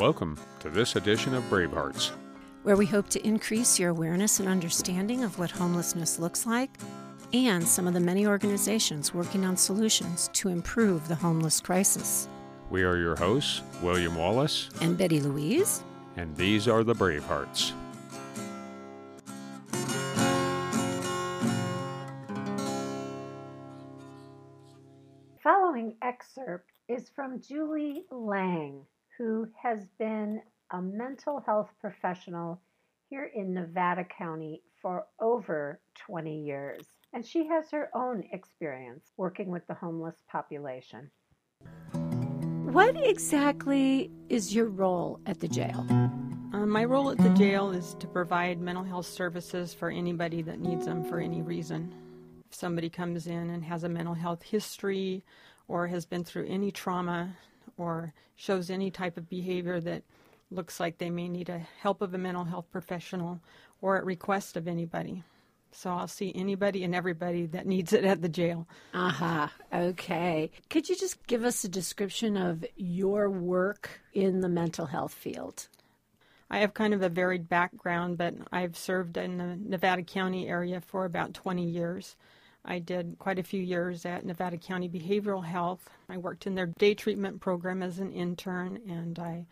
Welcome to this edition of Bravehearts, where we hope to increase your awareness and understanding of what homelessness looks like and some of the many organizations working on solutions to improve the homeless crisis. We are your hosts, William Wallace and Betty Louise, and these are the Bravehearts. Following excerpt is from Julie Lang who has been a mental health professional here in Nevada County for over 20 years. And she has her own experience working with the homeless population. What exactly is your role at the jail? Uh, my role at the jail is to provide mental health services for anybody that needs them for any reason. If somebody comes in and has a mental health history or has been through any trauma, or shows any type of behavior that looks like they may need a help of a mental health professional or at request of anybody. So I'll see anybody and everybody that needs it at the jail. Aha. Uh-huh. Okay. Could you just give us a description of your work in the mental health field? I have kind of a varied background, but I've served in the Nevada County area for about 20 years. I did quite a few years at Nevada County Behavioral Health. I worked in their day treatment program as an intern, and I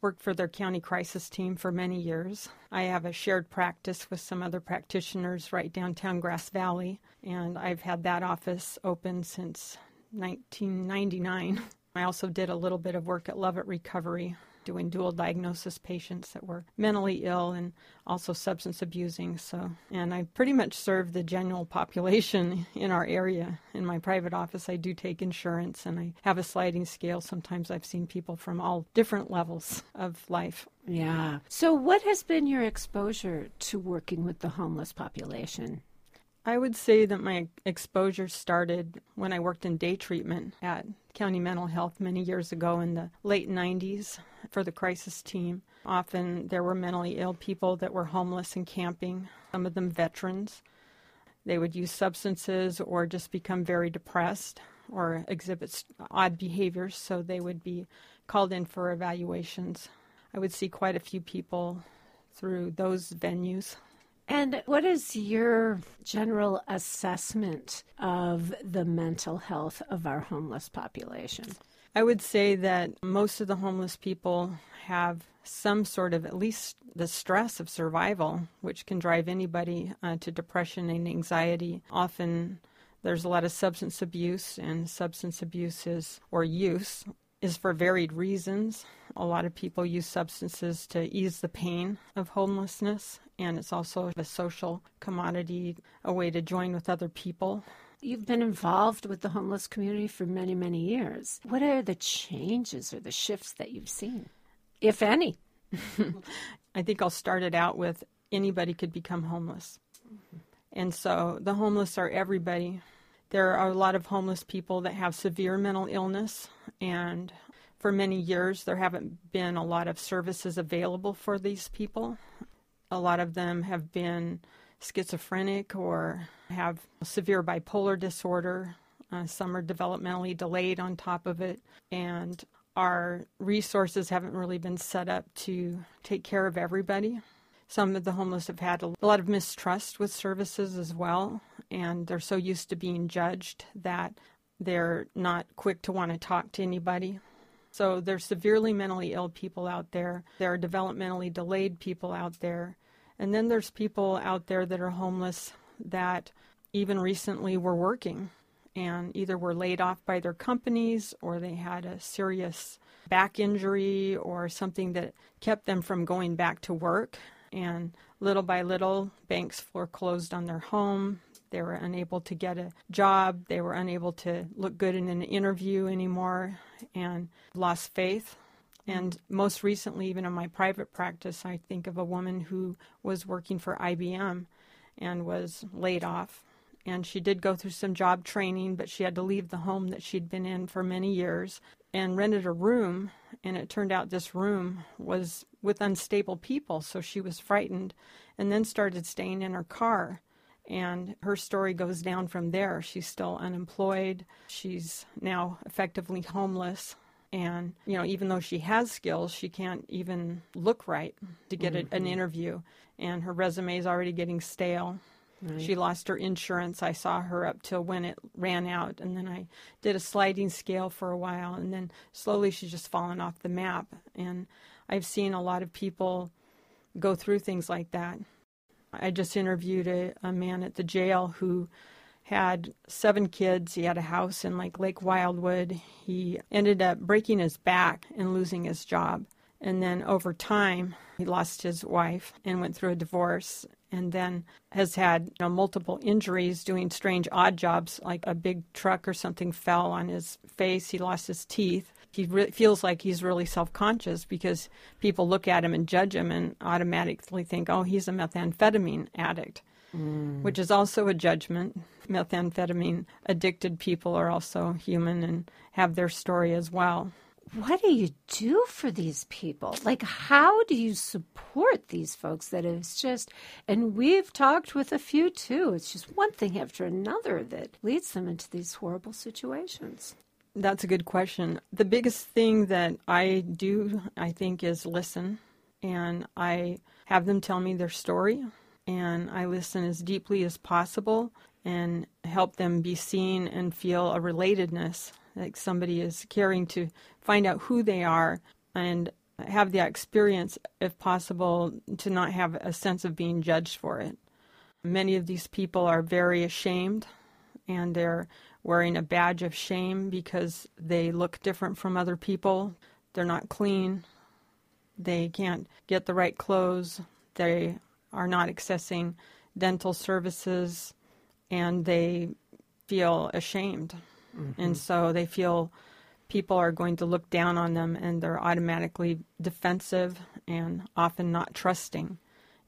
worked for their county crisis team for many years. I have a shared practice with some other practitioners right downtown Grass Valley, and I've had that office open since 1999. I also did a little bit of work at Lovett Recovery doing dual diagnosis patients that were mentally ill and also substance abusing. So, and I pretty much serve the general population in our area. In my private office, I do take insurance and I have a sliding scale. Sometimes I've seen people from all different levels of life. Yeah. So, what has been your exposure to working with the homeless population? I would say that my exposure started when I worked in day treatment at County Mental Health many years ago in the late 90s for the crisis team. Often there were mentally ill people that were homeless and camping, some of them veterans. They would use substances or just become very depressed or exhibit odd behaviors, so they would be called in for evaluations. I would see quite a few people through those venues. And what is your general assessment of the mental health of our homeless population? I would say that most of the homeless people have some sort of at least the stress of survival, which can drive anybody uh, to depression and anxiety. Often there's a lot of substance abuse, and substance abuse is, or use is for varied reasons. A lot of people use substances to ease the pain of homelessness, and it's also a social commodity, a way to join with other people. You've been involved with the homeless community for many, many years. What are the changes or the shifts that you've seen, if any? I think I'll start it out with anybody could become homeless. Mm-hmm. And so the homeless are everybody. There are a lot of homeless people that have severe mental illness, and for many years, there haven't been a lot of services available for these people. A lot of them have been schizophrenic or have severe bipolar disorder. Uh, some are developmentally delayed on top of it. And our resources haven't really been set up to take care of everybody. Some of the homeless have had a lot of mistrust with services as well, and they're so used to being judged that they're not quick to want to talk to anybody. So there's severely mentally ill people out there. There are developmentally delayed people out there. And then there's people out there that are homeless that even recently were working and either were laid off by their companies or they had a serious back injury or something that kept them from going back to work. And little by little, banks foreclosed on their home. They were unable to get a job. They were unable to look good in an interview anymore and lost faith. And most recently, even in my private practice, I think of a woman who was working for IBM and was laid off. And she did go through some job training, but she had to leave the home that she'd been in for many years and rented a room. And it turned out this room was with unstable people, so she was frightened and then started staying in her car. And her story goes down from there. She's still unemployed. She's now effectively homeless. And, you know, even though she has skills, she can't even look right to get a, an mm-hmm. interview. And her resume is already getting stale. She lost her insurance. I saw her up till when it ran out. And then I did a sliding scale for a while. And then slowly she's just fallen off the map. And I've seen a lot of people go through things like that. I just interviewed a, a man at the jail who had seven kids. He had a house in like Lake Wildwood. He ended up breaking his back and losing his job. And then over time, he lost his wife and went through a divorce and then has had you know, multiple injuries doing strange odd jobs like a big truck or something fell on his face. He lost his teeth. He re- feels like he's really self conscious because people look at him and judge him and automatically think, oh, he's a methamphetamine addict, mm. which is also a judgment. Methamphetamine addicted people are also human and have their story as well what do you do for these people? Like, how do you support these folks that it's just, and we've talked with a few too, it's just one thing after another that leads them into these horrible situations? That's a good question. The biggest thing that I do, I think, is listen. And I have them tell me their story. And I listen as deeply as possible and help them be seen and feel a relatedness like somebody is caring to find out who they are and have the experience, if possible, to not have a sense of being judged for it. Many of these people are very ashamed and they're wearing a badge of shame because they look different from other people. They're not clean. They can't get the right clothes. They are not accessing dental services and they feel ashamed. Mm-hmm. And so they feel people are going to look down on them and they're automatically defensive and often not trusting.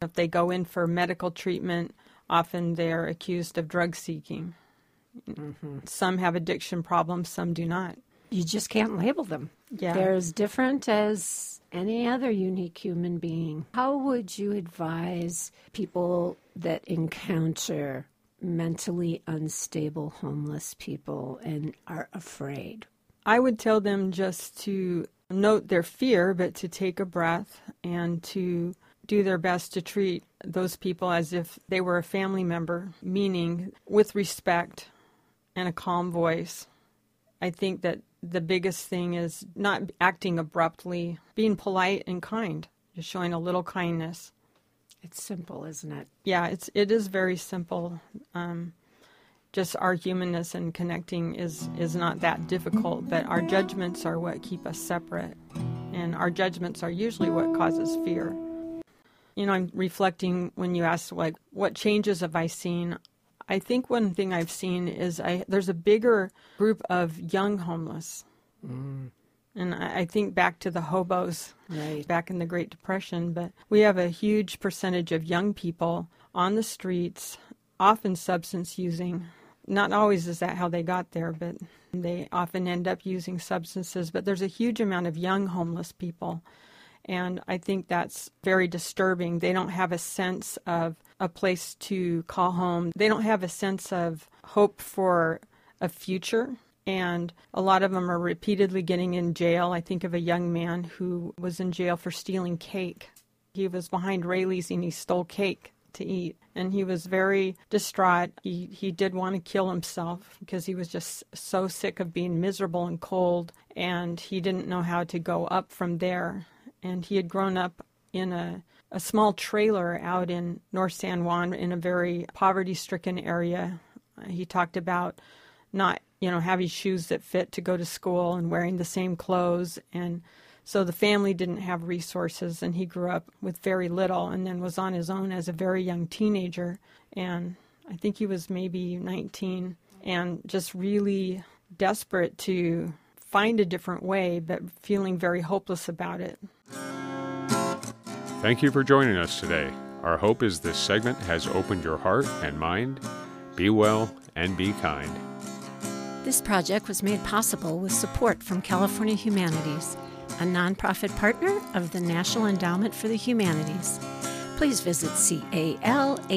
If they go in for medical treatment, often they're accused of drug seeking. Mm-hmm. Some have addiction problems, some do not. You just can't label them. Yeah. They're as different as any other unique human being. How would you advise people that encounter mentally unstable homeless people and are afraid? I would tell them just to note their fear, but to take a breath and to do their best to treat those people as if they were a family member, meaning with respect and a calm voice. I think that the biggest thing is not acting abruptly, being polite and kind, just showing a little kindness. It's simple, isn't it? Yeah, it's it is very simple. Um, just our humanness and connecting is is not that difficult, but our judgments are what keep us separate, and our judgments are usually what causes fear. You know, I'm reflecting when you asked like what changes have I seen. I think one thing I've seen is I there's a bigger group of young homeless. Mm. And I think back to the hobos right. back in the Great Depression, but we have a huge percentage of young people on the streets, often substance using. Not always is that how they got there, but they often end up using substances. But there's a huge amount of young homeless people. And I think that's very disturbing. They don't have a sense of a place to call home, they don't have a sense of hope for a future and a lot of them are repeatedly getting in jail. I think of a young man who was in jail for stealing cake. He was behind Raley's and he stole cake to eat and he was very distraught. He he did want to kill himself because he was just so sick of being miserable and cold and he didn't know how to go up from there. And he had grown up in a a small trailer out in North San Juan in a very poverty stricken area. He talked about not you know, having shoes that fit to go to school and wearing the same clothes. And so the family didn't have resources, and he grew up with very little and then was on his own as a very young teenager. And I think he was maybe 19 and just really desperate to find a different way, but feeling very hopeless about it. Thank you for joining us today. Our hope is this segment has opened your heart and mind. Be well and be kind. This project was made possible with support from California Humanities, a nonprofit partner of the National Endowment for the Humanities. Please visit calhum.org.